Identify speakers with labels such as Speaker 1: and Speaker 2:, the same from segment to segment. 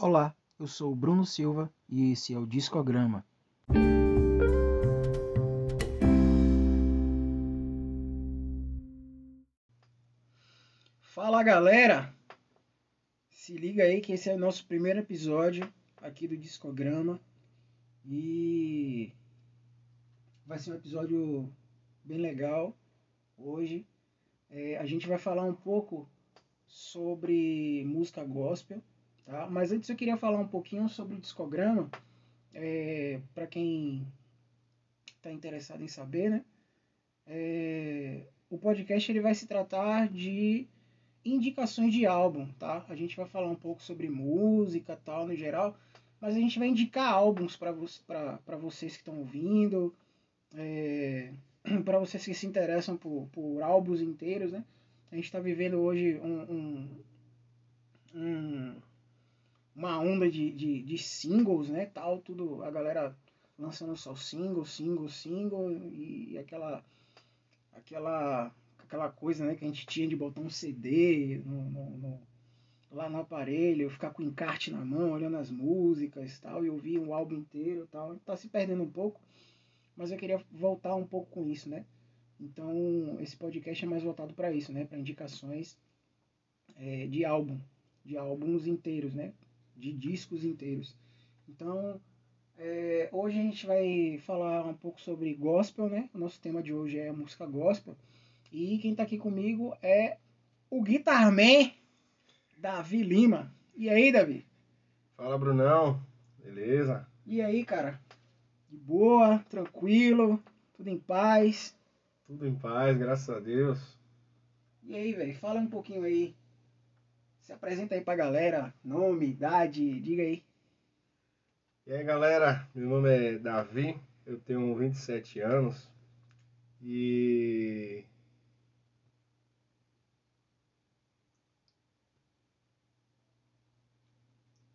Speaker 1: Olá, eu sou o Bruno Silva e esse é o Discograma. Fala galera! Se liga aí que esse é o nosso primeiro episódio aqui do Discograma e vai ser um episódio bem legal hoje. É, a gente vai falar um pouco sobre música gospel Tá? Mas antes eu queria falar um pouquinho sobre o discograma, é, para quem está interessado em saber, né? É, o podcast ele vai se tratar de indicações de álbum, tá? A gente vai falar um pouco sobre música tal no geral, mas a gente vai indicar álbuns para vocês que estão ouvindo, é, para vocês que se interessam por, por álbuns inteiros, né? A gente está vivendo hoje um, um uma onda de, de, de singles, né, tal, tudo, a galera lançando só single, single, single, e aquela, aquela, aquela coisa, né, que a gente tinha de botar um CD no, no, no, lá no aparelho, ficar com o encarte na mão, olhando as músicas tal, e ouvir um álbum inteiro tal, tá se perdendo um pouco, mas eu queria voltar um pouco com isso, né, então esse podcast é mais voltado para isso, né, para indicações é, de álbum, de álbuns inteiros, né, de discos inteiros. Então, é, hoje a gente vai falar um pouco sobre gospel, né? O nosso tema de hoje é música gospel. E quem está aqui comigo é o Guitarman Davi Lima. E aí, Davi?
Speaker 2: Fala, Brunão. Beleza?
Speaker 1: E aí, cara? De boa, tranquilo, tudo em paz?
Speaker 2: Tudo em paz, graças a Deus.
Speaker 1: E aí, velho? Fala um pouquinho aí se apresenta aí pra galera, nome, idade, diga aí.
Speaker 2: E aí galera, meu nome é Davi, eu tenho 27 anos e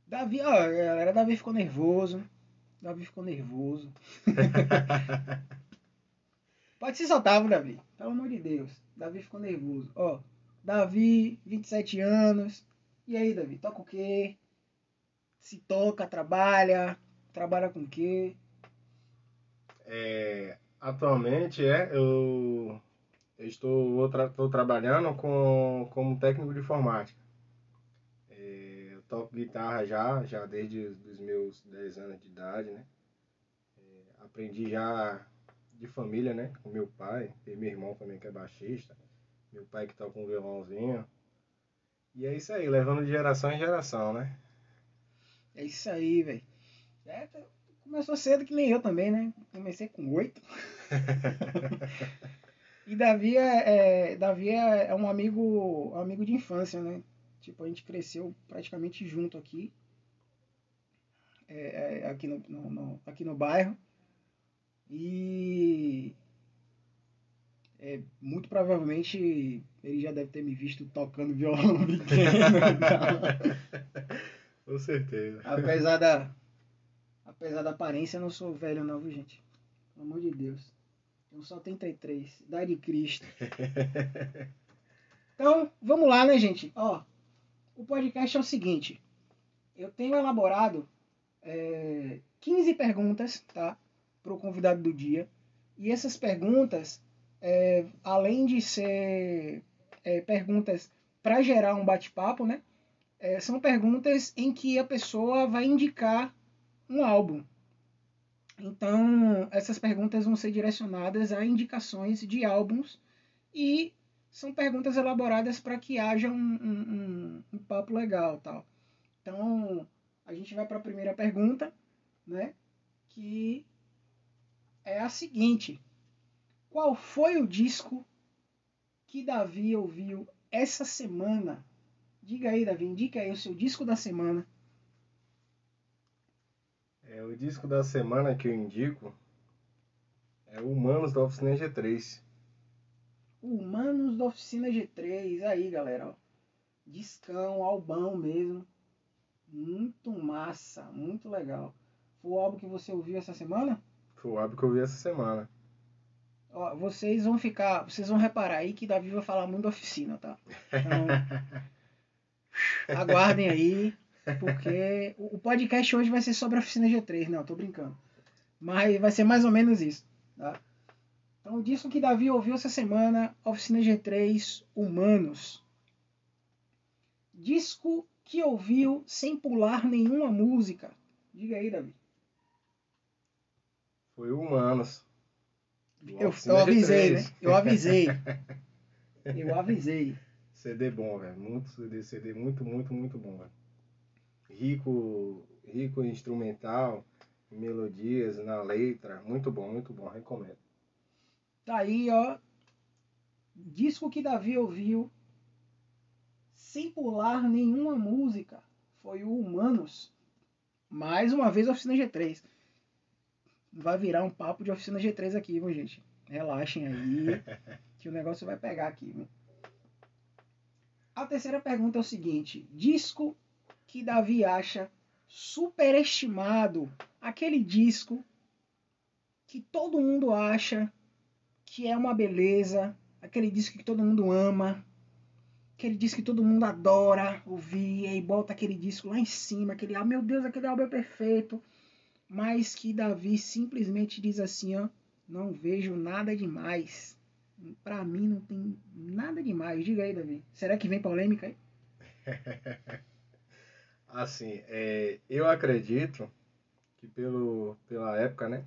Speaker 1: Davi, ó, galera, Davi ficou nervoso. Davi ficou nervoso. Pode se soltar, Davi. Pelo amor de Deus. Davi ficou nervoso. Ó, Davi, 27 anos. E aí, Davi, toca o quê? Se toca, trabalha, trabalha com o quê?
Speaker 2: É, atualmente é, eu, eu estou, tra estou trabalhando com, como técnico de informática. É, eu toco guitarra já, já desde os meus 10 anos de idade, né? É, aprendi já de família, né? Com meu pai, e meu irmão também que é baixista meu pai que toca um violãozinho. E é isso aí, levando de geração em geração, né?
Speaker 1: É isso aí, velho. É, começou cedo que nem eu também, né? Comecei com oito. e Davi é, é, Davi é, é, um amigo um amigo de infância, né? Tipo, a gente cresceu praticamente junto aqui. É, é aqui, no, no, no, aqui no bairro. E é, muito provavelmente ele já deve ter me visto tocando violão pequeno.
Speaker 2: Com certeza.
Speaker 1: Apesar da, apesar da aparência, eu não sou velho não, viu, gente? Pelo amor de Deus. Eu só 33, idade de Cristo. Então, vamos lá, né, gente? Ó, o podcast é o seguinte. Eu tenho elaborado é, 15 perguntas, tá? Para o convidado do dia. E essas perguntas é, além de ser é, perguntas para gerar um bate-papo, né? É, são perguntas em que a pessoa vai indicar um álbum. Então, essas perguntas vão ser direcionadas a indicações de álbuns e são perguntas elaboradas para que haja um, um, um, um, papo legal, tal. Então, a gente vai para a primeira pergunta, né? Que é a seguinte: qual foi o disco que Davi ouviu essa semana? Diga aí, Davi, indica aí o seu disco da semana.
Speaker 2: É, o disco da semana que eu indico é Humanos da Oficina G3.
Speaker 1: Humanos da Oficina G3. Aí, galera, ó. Discão, albão mesmo. Muito massa, muito legal. Foi o álbum que você ouviu essa semana?
Speaker 2: Foi o álbum que eu ouvi essa semana.
Speaker 1: Ó, vocês vão ficar, vocês vão reparar aí que Davi vai falar muito da oficina, tá? Então, aguardem aí. Porque o podcast hoje vai ser sobre a oficina G3. Não, tô brincando. Mas vai ser mais ou menos isso. Tá? Então, o disco que Davi ouviu essa semana, Oficina G3, Humanos. Disco que ouviu sem pular nenhuma música. Diga aí, Davi.
Speaker 2: Foi Humanos.
Speaker 1: Eu, eu avisei, né? Eu avisei. Eu avisei.
Speaker 2: CD bom, velho. Muito CD, CD muito, muito, muito bom, velho. Rico, rico instrumental, melodias na letra. Muito bom, muito bom. Recomendo.
Speaker 1: Tá aí, ó. Disco que Davi ouviu sem pular nenhuma música. Foi o Humanos. Mais uma vez, Oficina G3. Vai virar um papo de Oficina G3 aqui, viu, gente? Relaxem aí, que o negócio vai pegar aqui. Viu? A terceira pergunta é o seguinte: disco que Davi acha superestimado, aquele disco que todo mundo acha que é uma beleza, aquele disco que todo mundo ama, aquele disco que todo mundo adora ouvir, e bota aquele disco lá em cima, aquele, ah, meu Deus, aquele álbum é perfeito, mas que Davi simplesmente diz assim, ó, não vejo nada demais. Pra mim não tem nada demais. Diga aí, Davi. Será que vem polêmica aí?
Speaker 2: assim, é, eu acredito que pelo, pela época, né?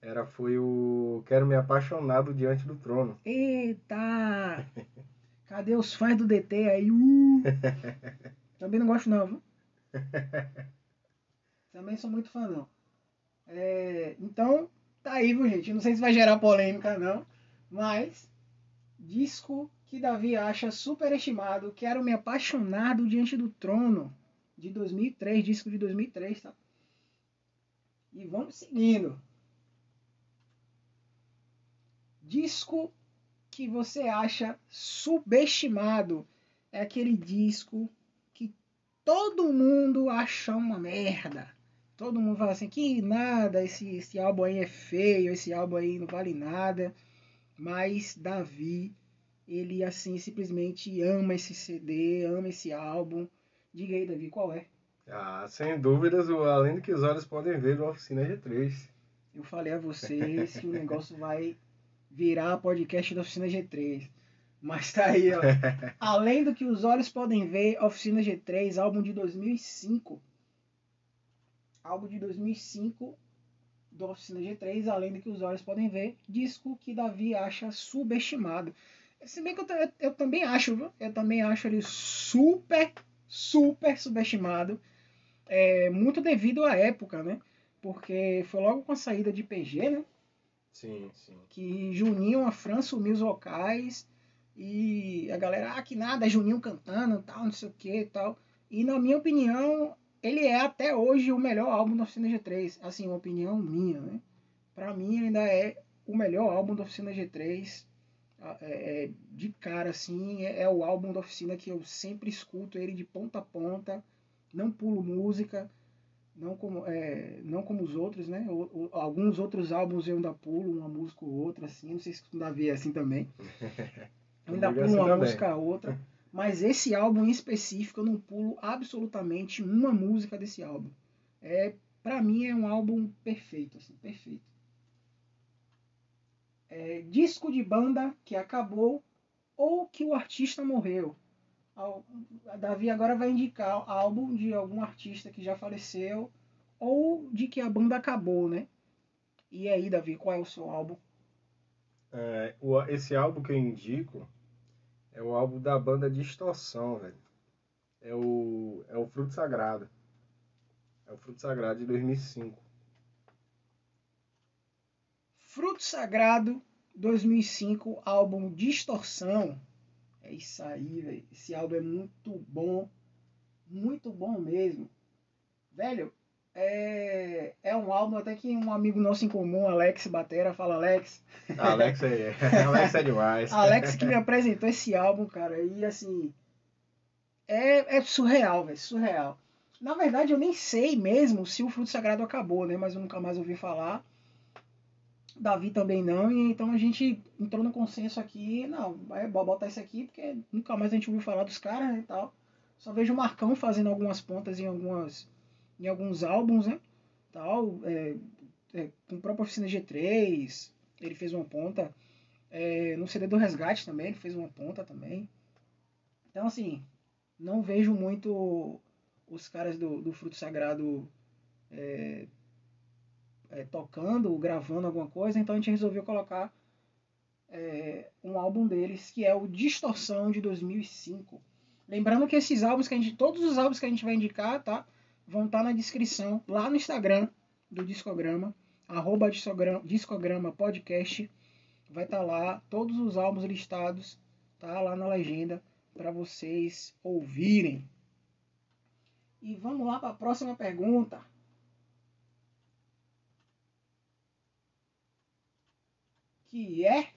Speaker 2: Era, foi o Quero Me Apaixonado Diante do Trono.
Speaker 1: Eita! Cadê os fãs do DT aí? Uh! Também não gosto não, viu? Também sou muito fã não. É, então, tá aí, viu, gente? Não sei se vai gerar polêmica, não. Mas, disco que Davi acha superestimado. Quero me apaixonar do Diante do Trono. De 2003, disco de 2003, tá? E vamos seguindo. Disco que você acha subestimado. É aquele disco que todo mundo acha uma merda. Todo mundo fala assim, que nada, esse, esse álbum aí é feio, esse álbum aí não vale nada. Mas Davi, ele assim simplesmente ama esse CD, ama esse álbum. Diga aí, Davi, qual é?
Speaker 2: Ah, sem dúvidas, além do que os olhos podem ver do Oficina G3.
Speaker 1: Eu falei a vocês que o negócio vai virar podcast da Oficina G3. Mas tá aí, ó. Além do que os olhos podem ver, Oficina G3, álbum de 2005. Álbum de 2005 do Oficina G3, além do que os olhos podem ver, disco que Davi acha subestimado. Se bem que eu, eu, eu também acho, viu? Eu também acho ele super, super subestimado. É, muito devido à época, né? Porque foi logo com a saída de PG, né?
Speaker 2: Sim, sim.
Speaker 1: Que Juninho, a França uniu os vocais e a galera, ah, que nada, é Juninho cantando, tal, não sei o que tal. E na minha opinião, ele é até hoje o melhor álbum da Oficina G3. Assim, uma opinião minha, né? Pra mim ainda é o melhor álbum da Oficina G3. É, é, de cara, assim, é, é o álbum da Oficina que eu sempre escuto ele de ponta a ponta. Não pulo música não como, é, não como os outros, né? O, o, alguns outros álbuns eu ainda pulo uma música ou outra, assim, não sei se o Davi é assim também. Eu ainda pulo assim uma também. música ou outra. Mas esse álbum em específico eu não pulo absolutamente uma música desse álbum. É, para mim é um álbum perfeito, assim, perfeito. É, disco de banda que acabou ou que o artista morreu. A Davi agora vai indicar álbum de algum artista que já faleceu ou de que a banda acabou, né? E aí, Davi, qual é o seu álbum?
Speaker 2: É, esse álbum que eu indico é o álbum da banda Distorção, velho. É o, é o Fruto Sagrado. É o Fruto Sagrado de 2005.
Speaker 1: Fruto Sagrado 2005, álbum Distorção. É isso aí, velho. Esse álbum é muito bom. Muito bom mesmo. Velho, é, é um álbum até que um amigo nosso em comum, Alex Batera, fala Alex.
Speaker 2: Alex é, Alex é demais.
Speaker 1: Alex que me apresentou esse álbum, cara. E assim. É, é surreal, velho. Surreal. Na verdade, eu nem sei mesmo se o Fruto Sagrado acabou, né? Mas eu nunca mais ouvi falar. Davi também não, e então a gente entrou no consenso aqui, não, vai botar isso aqui, porque nunca mais a gente ouviu falar dos caras né, e tal. Só vejo o Marcão fazendo algumas pontas em, algumas, em alguns álbuns, né? Tal, é, é, com a própria oficina G3, ele fez uma ponta. É, no CD do Resgate também, ele fez uma ponta também. Então, assim, não vejo muito os caras do, do Fruto Sagrado é, é, tocando, gravando alguma coisa, então a gente resolveu colocar é, um álbum deles, que é o Distorção de 2005. Lembrando que esses álbuns que a gente, todos os álbuns que a gente vai indicar, tá, vão estar tá na descrição lá no Instagram do Discograma, arroba Discograma, Discograma Podcast, vai estar tá lá todos os álbuns listados, tá lá na legenda para vocês ouvirem. E vamos lá para a próxima pergunta. Que é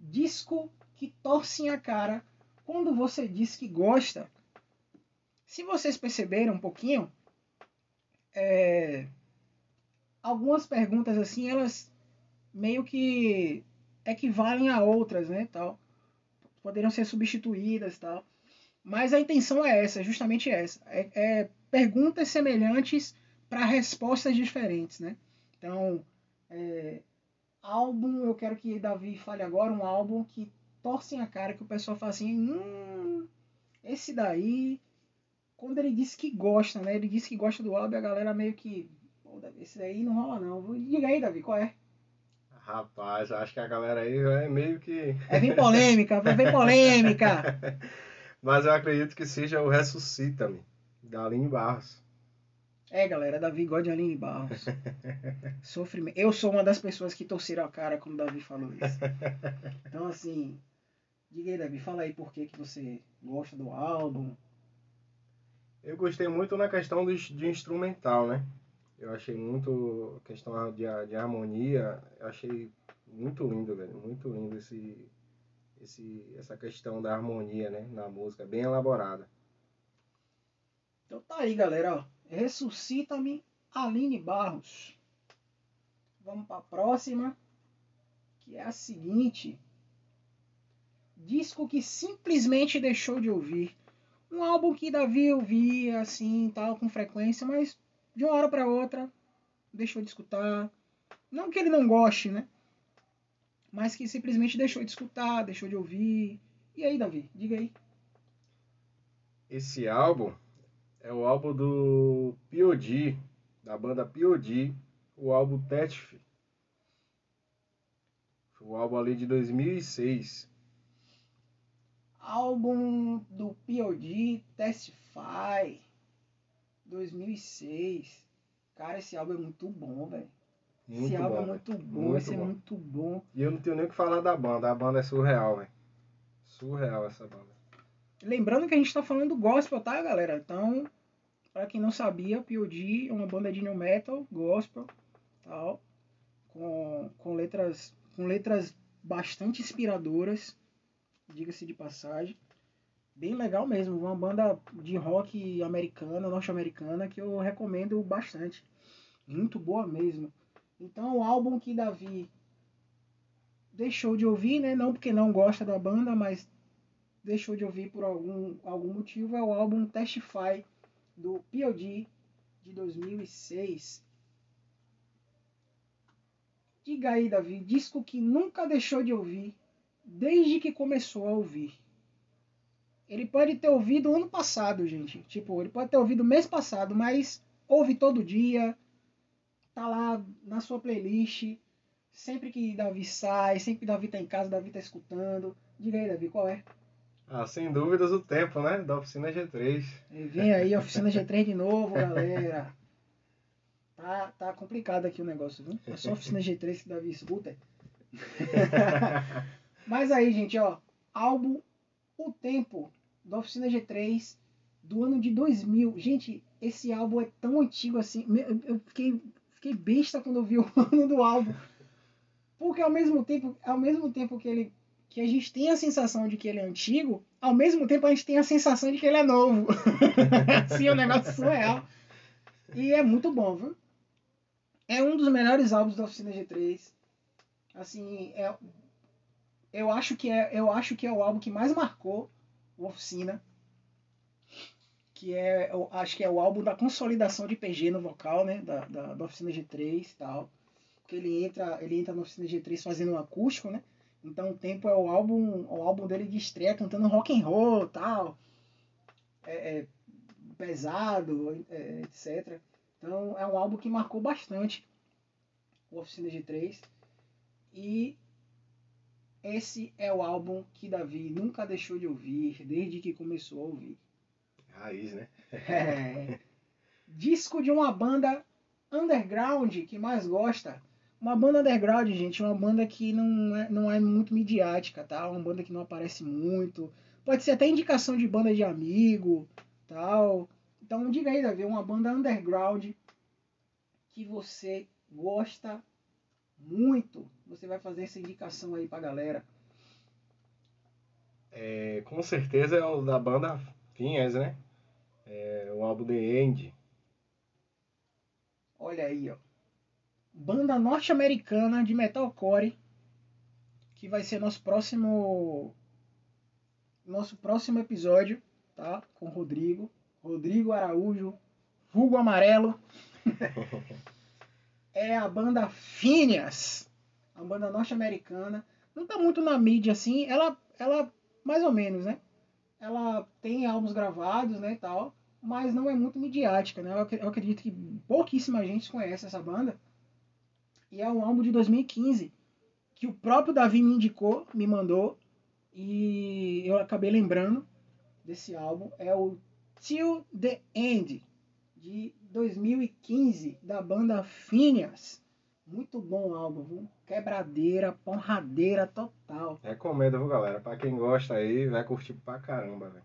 Speaker 1: disco que torcem a cara quando você diz que gosta. Se vocês perceberam um pouquinho, é, algumas perguntas assim, elas meio que equivalem a outras, né, tal. Poderiam ser substituídas, tal. Mas a intenção é essa, justamente essa. É, é perguntas semelhantes para respostas diferentes, né? Então, é, álbum, eu quero que Davi fale agora um álbum que torcem a cara, que o pessoal fala assim, hum, esse daí, quando ele disse que gosta, né? Ele disse que gosta do álbum, a galera meio que, esse daí não rola não. Diga aí, Davi, qual é?
Speaker 2: Rapaz, acho que a galera aí é meio que.
Speaker 1: É bem polêmica, é bem polêmica.
Speaker 2: Mas eu acredito que seja o Ressuscita-me, da Aline Barros.
Speaker 1: É, galera, Davi gosta de Aline Barros. Sofrimento. Eu sou uma das pessoas que torceram a cara quando o Davi falou isso. Então, assim, diga aí, Davi, fala aí por que, que você gosta do álbum.
Speaker 2: Eu gostei muito na questão do, de instrumental, né? Eu achei muito a questão de, de harmonia, eu achei muito lindo, velho. Muito lindo esse, esse, essa questão da harmonia, né? Na música, bem elaborada.
Speaker 1: Então tá aí, galera. Ressuscita-me, Aline Barros. Vamos para a próxima, que é a seguinte. Disco que simplesmente deixou de ouvir. Um álbum que Davi ouvia assim, tal, com frequência, mas de uma hora para outra deixou de escutar. Não que ele não goste, né? Mas que simplesmente deixou de escutar, deixou de ouvir. E aí, Davi, diga aí.
Speaker 2: Esse álbum é o álbum do P.O.D., da banda P.O.D., o álbum Testify. O álbum ali de 2006.
Speaker 1: Álbum do P.O.D. Testify. 2006. Cara, esse álbum é muito bom, velho. Esse álbum é muito bom, muito esse é bom. é muito bom.
Speaker 2: E eu não tenho nem o que falar da banda. A banda é surreal, velho. Surreal essa banda.
Speaker 1: Lembrando que a gente tá falando do gospel, tá, galera? Então, para quem não sabia, P.O.D. é uma banda de new metal, gospel, tal, com, com letras com letras bastante inspiradoras, diga-se de passagem. Bem legal mesmo, uma banda de rock americana, norte-americana que eu recomendo bastante. Muito boa mesmo. Então, o álbum que Davi deixou de ouvir, né? Não porque não gosta da banda, mas deixou de ouvir por algum, algum motivo, é o álbum Testify do POD de 2006. Diga aí, Davi, disco que nunca deixou de ouvir desde que começou a ouvir. Ele pode ter ouvido ano passado, gente. Tipo, ele pode ter ouvido mês passado, mas ouve todo dia. Tá lá na sua playlist. Sempre que Davi sai, sempre que Davi tá em casa, Davi tá escutando. Diga aí, Davi, qual é?
Speaker 2: Ah, sem dúvidas o tempo, né? Da oficina G3.
Speaker 1: E vem aí oficina G3 de novo, galera. Tá, tá complicado aqui o negócio, viu? É só oficina G3 que Davi escuta. Mas aí, gente, ó. Álbum O Tempo, da oficina G3, do ano de 2000. Gente, esse álbum é tão antigo assim. Eu fiquei, fiquei besta quando eu vi o ano do álbum. Porque ao mesmo tempo, ao mesmo tempo que ele que a gente tem a sensação de que ele é antigo, ao mesmo tempo a gente tem a sensação de que ele é novo. assim, é um negócio surreal. E é muito bom, viu? É um dos melhores álbuns da Oficina G3. Assim, é, eu acho que é, eu acho que é o álbum que mais marcou a Oficina. que é, eu acho que é o álbum da consolidação de PG no vocal, né, da, da, da Oficina G3 e tal. Porque ele entra, ele entra na Oficina G3 fazendo um acústico, né? Então o tempo é o álbum, o álbum dele de estreia cantando rock and roll, tal. É, é pesado, é, etc. Então é um álbum que marcou bastante o Oficina G3. E esse é o álbum que Davi nunca deixou de ouvir desde que começou a ouvir.
Speaker 2: Raiz, né?
Speaker 1: É. Disco de uma banda underground que mais gosta. Uma banda underground, gente, uma banda que não é, não é muito midiática, tá? Uma banda que não aparece muito. Pode ser até indicação de banda de amigo, tal. Então diga aí, Davi, uma banda underground que você gosta muito. Você vai fazer essa indicação aí pra galera.
Speaker 2: É, com certeza é o da banda Finhas, né? É, o álbum The End.
Speaker 1: Olha aí, ó. Banda norte-americana de metalcore que vai ser nosso próximo nosso próximo episódio, tá? Com o Rodrigo, Rodrigo Araújo, Vulgo Amarelo. é a banda Phineas, a banda norte-americana. Não tá muito na mídia assim, ela ela mais ou menos, né? ela tem álbuns gravados, né, e tal, mas não é muito midiática, né? Eu acredito que pouquíssima gente conhece essa banda. E é um álbum de 2015 que o próprio Davi me indicou, me mandou, e eu acabei lembrando desse álbum. É o Till the End, de 2015, da banda Phineas. Muito bom álbum, viu? Quebradeira, porradeira total.
Speaker 2: Recomendo, viu, galera? Pra quem gosta aí, vai curtir pra caramba, velho.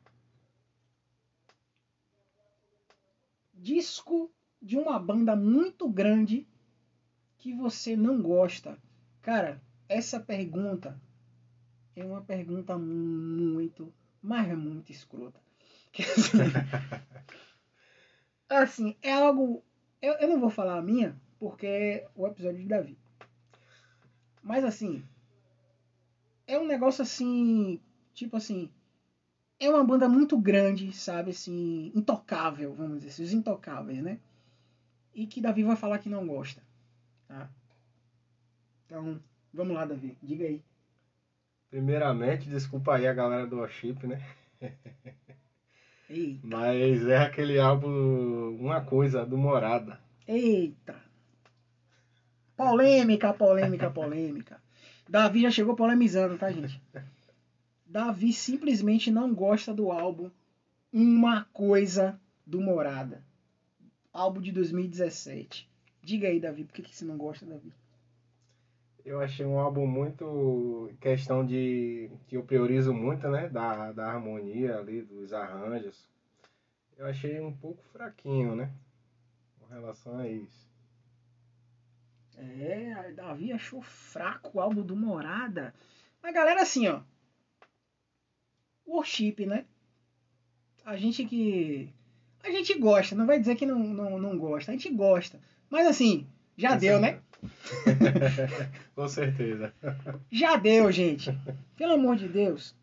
Speaker 1: Disco de uma banda muito grande que você não gosta. Cara, essa pergunta é uma pergunta muito, mas muito escrota. assim, é algo. Eu, eu não vou falar a minha, porque é o episódio de Davi. Mas assim, é um negócio assim, tipo assim, é uma banda muito grande, sabe, assim, intocável, vamos dizer assim, os intocáveis, né? E que Davi vai falar que não gosta, tá? Então, vamos lá, Davi, diga aí.
Speaker 2: Primeiramente, desculpa aí a galera do Worship, né?
Speaker 1: Eita.
Speaker 2: Mas é aquele álbum Uma Coisa, do Morada.
Speaker 1: Eita! Polêmica, polêmica, polêmica. Davi já chegou polemizando, tá, gente? Davi simplesmente não gosta do álbum Uma Coisa do Morada. Álbum de 2017. Diga aí, Davi, por que, que você não gosta, Davi?
Speaker 2: Eu achei um álbum muito. questão de. que eu priorizo muito, né? Da, da harmonia ali, dos arranjos. Eu achei um pouco fraquinho, né? Com relação a isso.
Speaker 1: É, Davi achou fraco o álbum do Morada. Mas galera, assim, ó. Worship, né? A gente que. A gente gosta, não vai dizer que não, não, não gosta. A gente gosta. Mas assim, já deu,
Speaker 2: né? Com certeza.
Speaker 1: Já deu, gente. Pelo amor de Deus.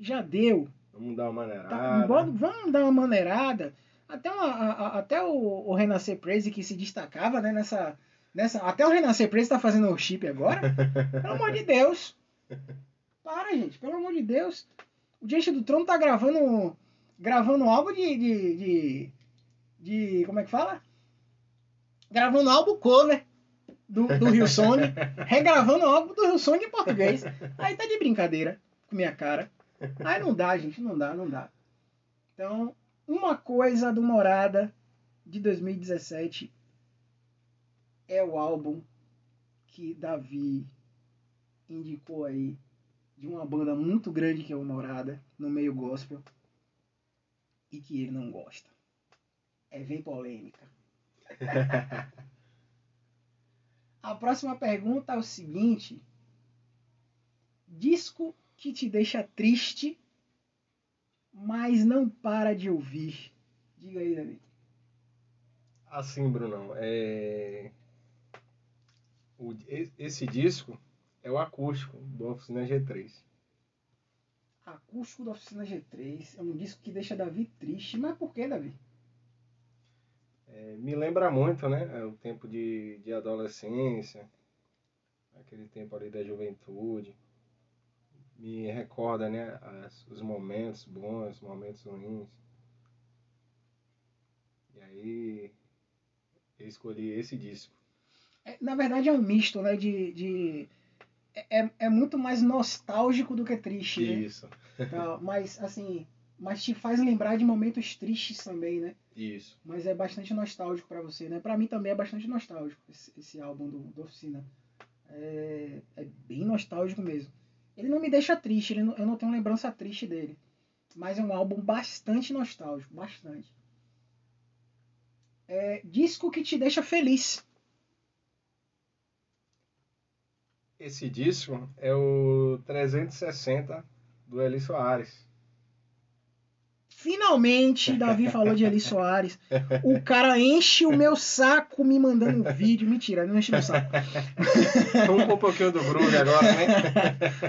Speaker 1: Já deu.
Speaker 2: Vamos dar uma maneirada.
Speaker 1: Tá, vamos dar uma maneirada. Até, uma, a, até o, o Renascer Praise que se destacava né, nessa, Nessa, até o Renascer Preto está fazendo o chip agora. pelo amor de Deus. Para, gente. Pelo amor de Deus. O Gente do Trono tá gravando. Gravando álbum de, de, de. de. como é que fala? Gravando álbum cover do, do Rio Song. regravando álbum do Rio Song em português. Aí tá de brincadeira com minha cara. Aí não dá, gente. Não dá, não dá. Então, uma coisa do Morada de 2017 é o álbum que Davi indicou aí de uma banda muito grande que é o Morada no meio gospel e que ele não gosta. É vem polêmica. A próxima pergunta é o seguinte: disco que te deixa triste, mas não para de ouvir. Diga aí, Davi.
Speaker 2: Assim, Brunão, é o, esse disco é o acústico do Oficina G3.
Speaker 1: Acústico da Oficina G3 é um disco que deixa Davi triste. Mas por que, Davi?
Speaker 2: É, me lembra muito, né? É o tempo de, de adolescência, aquele tempo ali da juventude. Me recorda, né? As, os momentos bons, os momentos ruins. E aí eu escolhi esse disco.
Speaker 1: É, na verdade é um misto, né? De, de é, é muito mais nostálgico do que triste, né?
Speaker 2: Isso.
Speaker 1: Tá, mas assim, mas te faz lembrar de momentos tristes também, né?
Speaker 2: Isso.
Speaker 1: Mas é bastante nostálgico para você, né? Para mim também é bastante nostálgico esse, esse álbum do, do Oficina. É, é, bem nostálgico mesmo. Ele não me deixa triste, não, eu não tenho lembrança triste dele. Mas é um álbum bastante nostálgico, bastante. É, disco que te deixa feliz.
Speaker 2: Esse disco é o 360 do Eli Soares.
Speaker 1: Finalmente, Davi falou de Eli Soares. O cara enche o meu saco me mandando um vídeo. Mentira, ele não enche meu saco.
Speaker 2: Vamos um pouquinho do Groove agora, né?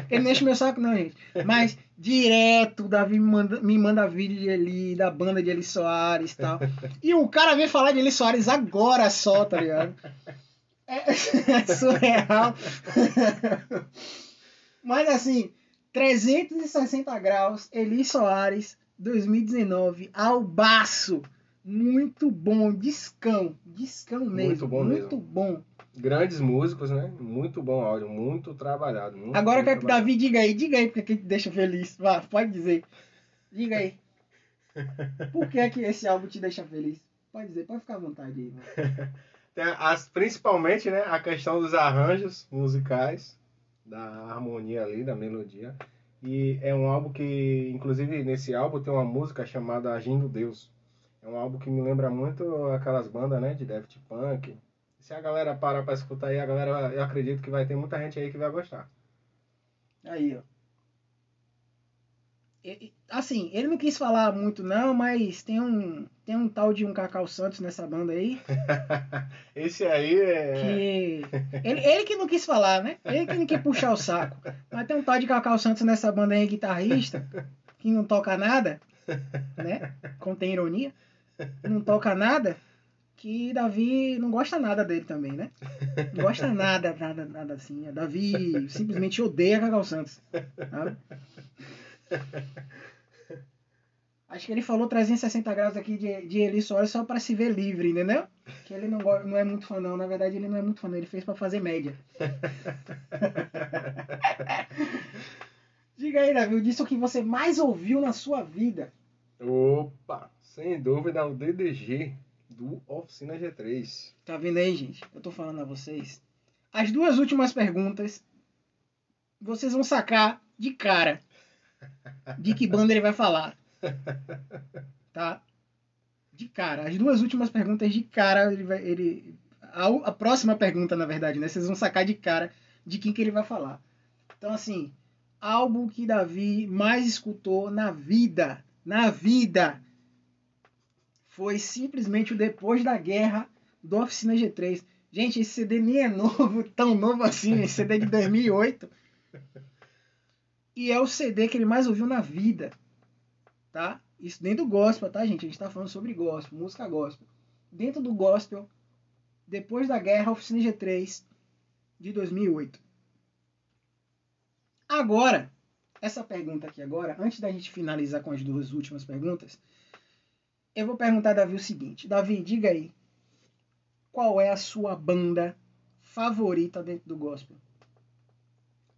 Speaker 1: Ele não enche meu saco, não, gente. Mas direto, o Davi me manda, me manda vídeo de Eli, da banda de Eli Soares e tal. E o cara vem falar de Eli Soares agora só, tá ligado? É, é surreal. Mas assim, 360 graus, Eli Soares 2019, Albaço. Muito bom, discão, discão mesmo.
Speaker 2: Muito bom
Speaker 1: muito
Speaker 2: mesmo.
Speaker 1: bom.
Speaker 2: Grandes músicos, né? Muito bom áudio, muito trabalhado. Muito
Speaker 1: Agora eu quero que o. Davi diga aí, diga aí porque que te deixa feliz. Vá, pode dizer. Diga aí. Por que, que esse álbum te deixa feliz? Pode dizer, pode ficar à vontade aí.
Speaker 2: As, principalmente, né, a questão dos arranjos musicais, da harmonia ali, da melodia. E é um álbum que, inclusive, nesse álbum tem uma música chamada Agindo Deus. É um álbum que me lembra muito aquelas bandas, né, de Daft Punk. Se a galera parar pra escutar aí, a galera, eu acredito que vai ter muita gente aí que vai gostar.
Speaker 1: Aí, ó. Assim, ele não quis falar muito não, mas tem um, tem um tal de um Cacau Santos nessa banda aí,
Speaker 2: Esse aí é...
Speaker 1: que... Ele, ele que não quis falar, né? Ele que não quis puxar o saco. Mas tem um tal de Cacau Santos nessa banda aí, guitarrista, que não toca nada, né? Contém ironia. Não toca nada, que Davi não gosta nada dele também, né? Não gosta nada, nada, nada assim. Davi simplesmente odeia Cacau Santos. sabe? Acho que ele falou 360 graus aqui de, de Eli Soares só para se ver livre, entendeu? Que ele não, não é muito fã, não. Na verdade, ele não é muito fã, não. Ele fez para fazer média. Diga aí, Davi, o que você mais ouviu na sua vida.
Speaker 2: Opa, sem dúvida, o DDG do Oficina G3.
Speaker 1: Tá vendo aí, gente? Eu tô falando a vocês. As duas últimas perguntas, vocês vão sacar de cara de que banda ele vai falar. Tá? De cara. As duas últimas perguntas de cara, ele vai. Ele, a, a próxima pergunta, na verdade, né? Vocês vão sacar de cara de quem que ele vai falar. Então, assim, álbum que Davi mais escutou na vida. Na vida. Foi simplesmente o Depois da Guerra do Oficina G3. Gente, esse CD nem é novo, tão novo assim, esse CD é de 2008. E é o CD que ele mais ouviu na vida, tá? Isso dentro do gospel, tá, gente? A gente tá falando sobre gospel, música gospel. Dentro do gospel, depois da guerra, Oficina G3 de 2008. Agora, essa pergunta aqui agora, antes da gente finalizar com as duas últimas perguntas, eu vou perguntar a Davi o seguinte. Davi, diga aí, qual é a sua banda favorita dentro do gospel?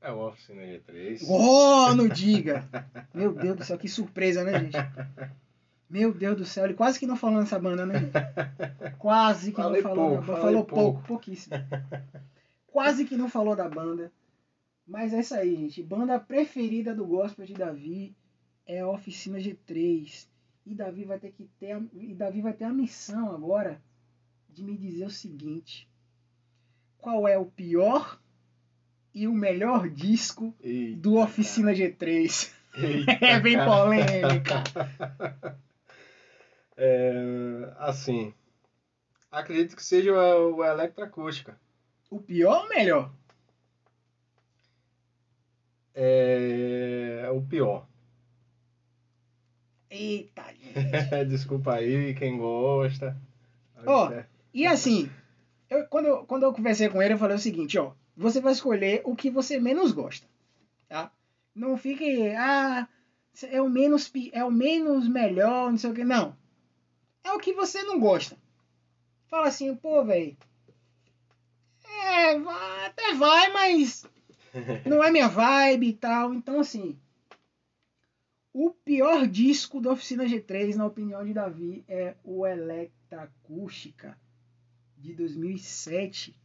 Speaker 2: É o Oficina G3.
Speaker 1: Oh, não diga! Meu Deus do céu, que surpresa, né, gente? Meu Deus do céu, ele quase que não falou nessa banda, né? gente? Quase que
Speaker 2: Falei
Speaker 1: não falou.
Speaker 2: pouco,
Speaker 1: falou pouco,
Speaker 2: pouco.
Speaker 1: pouquíssimo. Quase que não falou da banda. Mas é isso aí, gente. Banda preferida do gospel de Davi é a Oficina G3. E Davi vai ter que ter a, e Davi vai ter a missão agora de me dizer o seguinte: qual é o pior e o melhor disco
Speaker 2: Eita,
Speaker 1: do Oficina G3?
Speaker 2: Eita,
Speaker 1: É bem
Speaker 2: cara.
Speaker 1: polêmica.
Speaker 2: É, assim, acredito que seja o, o Electroacústica.
Speaker 1: O pior ou o melhor?
Speaker 2: É o pior.
Speaker 1: Eita, gente.
Speaker 2: Desculpa aí, quem gosta.
Speaker 1: Ó, e assim, eu, quando, eu, quando eu conversei com ele, eu falei o seguinte, ó. Você vai escolher o que você menos gosta, tá? Não fique, ah, é o menos, é o menos melhor, não sei o que. Não. É o que você não gosta. Fala assim, pô, velho. É, até vai, mas não é minha vibe e tal. Então, assim, o pior disco da Oficina G3, na opinião de Davi, é o Electra Acústica de 2007.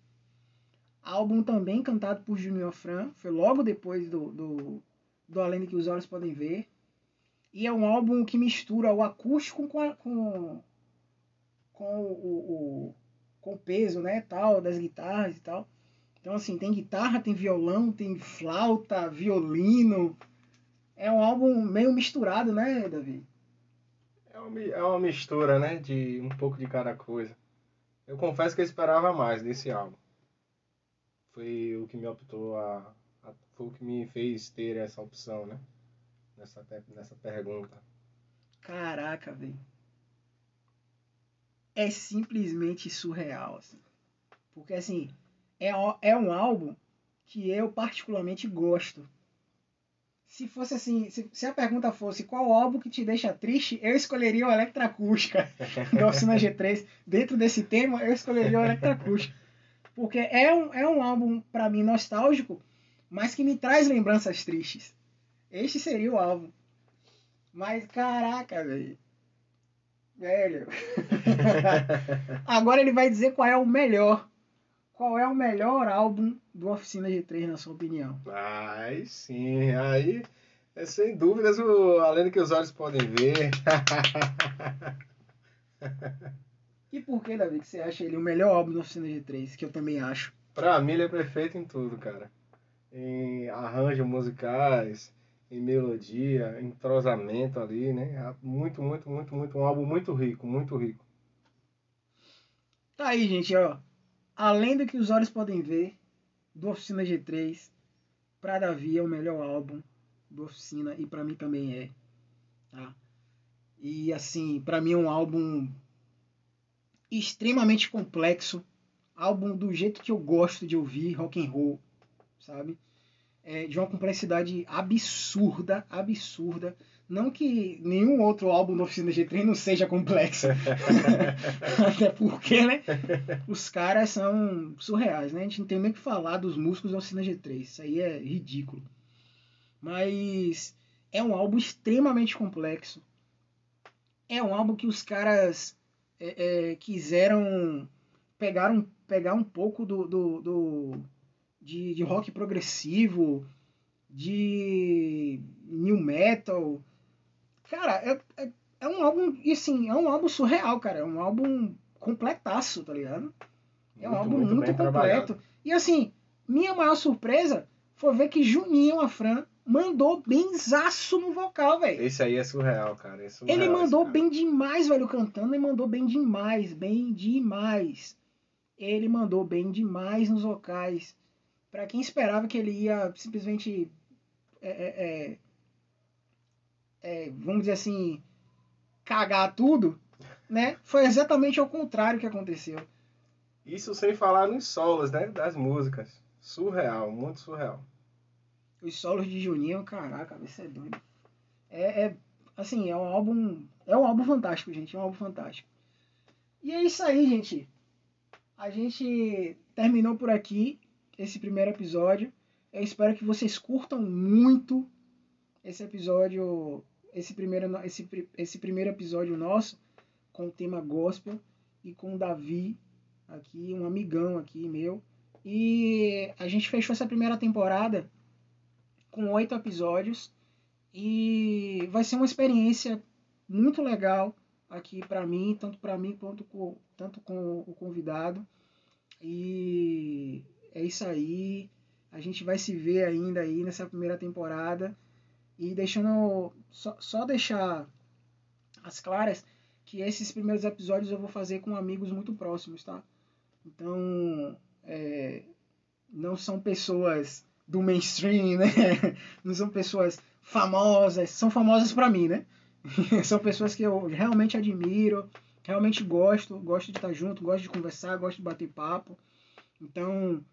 Speaker 1: Álbum também cantado por Junior Fran, foi logo depois do, do, do Além que os Olhos Podem Ver. E é um álbum que mistura o acústico com, a, com, com o, o, com o peso, né, tal, das guitarras e tal. Então, assim, tem guitarra, tem violão, tem flauta, violino. É um álbum meio misturado, né, Davi?
Speaker 2: É uma, é uma mistura, né, de um pouco de cada coisa. Eu confesso que eu esperava mais desse álbum. Foi o que me optou a, a foi o que me fez ter essa opção, né? Nessa, nessa pergunta.
Speaker 1: Caraca, velho. É simplesmente surreal, assim. Porque, assim, é, é um álbum que eu particularmente gosto. Se fosse assim, se, se, a pergunta fosse qual álbum que te deixa triste, eu escolheria o Electracústica do Oficina G3. Dentro desse tema, eu escolheria o Electracústica. Porque é um, é um álbum, para mim, nostálgico, mas que me traz lembranças tristes. Este seria o álbum. Mas, caraca, velho. Velho. Agora ele vai dizer qual é o melhor. Qual é o melhor álbum do Oficina G3, na sua opinião?
Speaker 2: Aí sim, aí é sem dúvidas o Além do que os olhos podem ver.
Speaker 1: e por que, Davi, que você acha ele o melhor álbum do Oficina G3? Que eu também acho.
Speaker 2: Pra mim ele é perfeito em tudo, cara. Em arranjos musicais, em melodia, em entrosamento ali, né? Muito, muito, muito, muito. Um álbum muito rico, muito rico.
Speaker 1: Tá aí, gente, ó. Além do que os olhos podem ver, do Oficina G3, pra Davi é o melhor álbum do Oficina e para mim também é. Tá? E assim, para mim é um álbum extremamente complexo, álbum do jeito que eu gosto de ouvir rock and roll, sabe? É, de uma complexidade absurda, absurda. Não que nenhum outro álbum do Oficina G3 não seja complexo. Até porque, né? Os caras são surreais, né? A gente não tem nem o que falar dos músicos da Oficina G3. Isso aí é ridículo. Mas é um álbum extremamente complexo. É um álbum que os caras é, é, quiseram pegar um, pegar um pouco do, do, do de, de rock progressivo, de new metal, Cara, é, é, é, um álbum, e assim, é um álbum surreal, cara. É um álbum completaço, tá ligado? É um muito, álbum muito, muito completo. Trabalhado. E assim, minha maior surpresa foi ver que Juninho Afran mandou benzaço no vocal, velho.
Speaker 2: Esse aí é surreal, cara. É surreal,
Speaker 1: ele mandou bem demais, velho, cantando. Ele mandou bem demais, bem demais. Ele mandou bem demais nos vocais. Para quem esperava que ele ia simplesmente é, é, é é, vamos dizer assim, cagar tudo, né? Foi exatamente ao contrário que aconteceu.
Speaker 2: Isso sem falar nos solos, né? Das músicas. Surreal, muito surreal.
Speaker 1: Os solos de Juninho, caraca, isso é doido. É, é, assim, é um álbum. É um álbum fantástico, gente. É um álbum fantástico. E é isso aí, gente. A gente terminou por aqui esse primeiro episódio. Eu espero que vocês curtam muito esse episódio esse primeiro, esse, esse primeiro episódio nosso com o tema gospel e com o Davi aqui, um amigão aqui meu. E a gente fechou essa primeira temporada com oito episódios e vai ser uma experiência muito legal aqui para mim, tanto para mim quanto com, tanto com o convidado. E é isso aí. A gente vai se ver ainda aí nessa primeira temporada. E deixando. Só, só deixar as claras que esses primeiros episódios eu vou fazer com amigos muito próximos, tá? Então. É, não são pessoas do mainstream, né? Não são pessoas famosas, são famosas para mim, né? São pessoas que eu realmente admiro, realmente gosto, gosto de estar junto, gosto de conversar, gosto de bater papo. Então,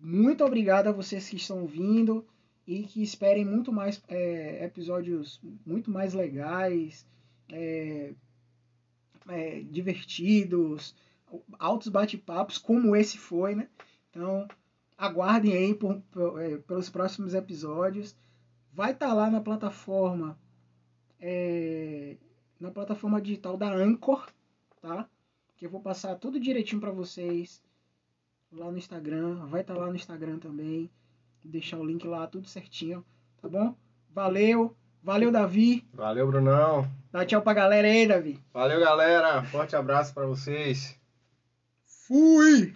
Speaker 1: muito obrigado a vocês que estão vindo e que esperem muito mais é, episódios muito mais legais, é, é, divertidos, altos bate-papos como esse foi, né? Então, aguardem aí por, por, é, pelos próximos episódios. Vai estar tá lá na plataforma é, na plataforma digital da Anchor, tá? Que eu vou passar tudo direitinho para vocês lá no Instagram. Vai estar tá lá no Instagram também. Deixar o link lá, tudo certinho, tá bom? Valeu, valeu Davi.
Speaker 2: Valeu, Brunão.
Speaker 1: Dá tchau pra galera aí, Davi.
Speaker 2: Valeu, galera. Forte abraço para vocês.
Speaker 1: Fui!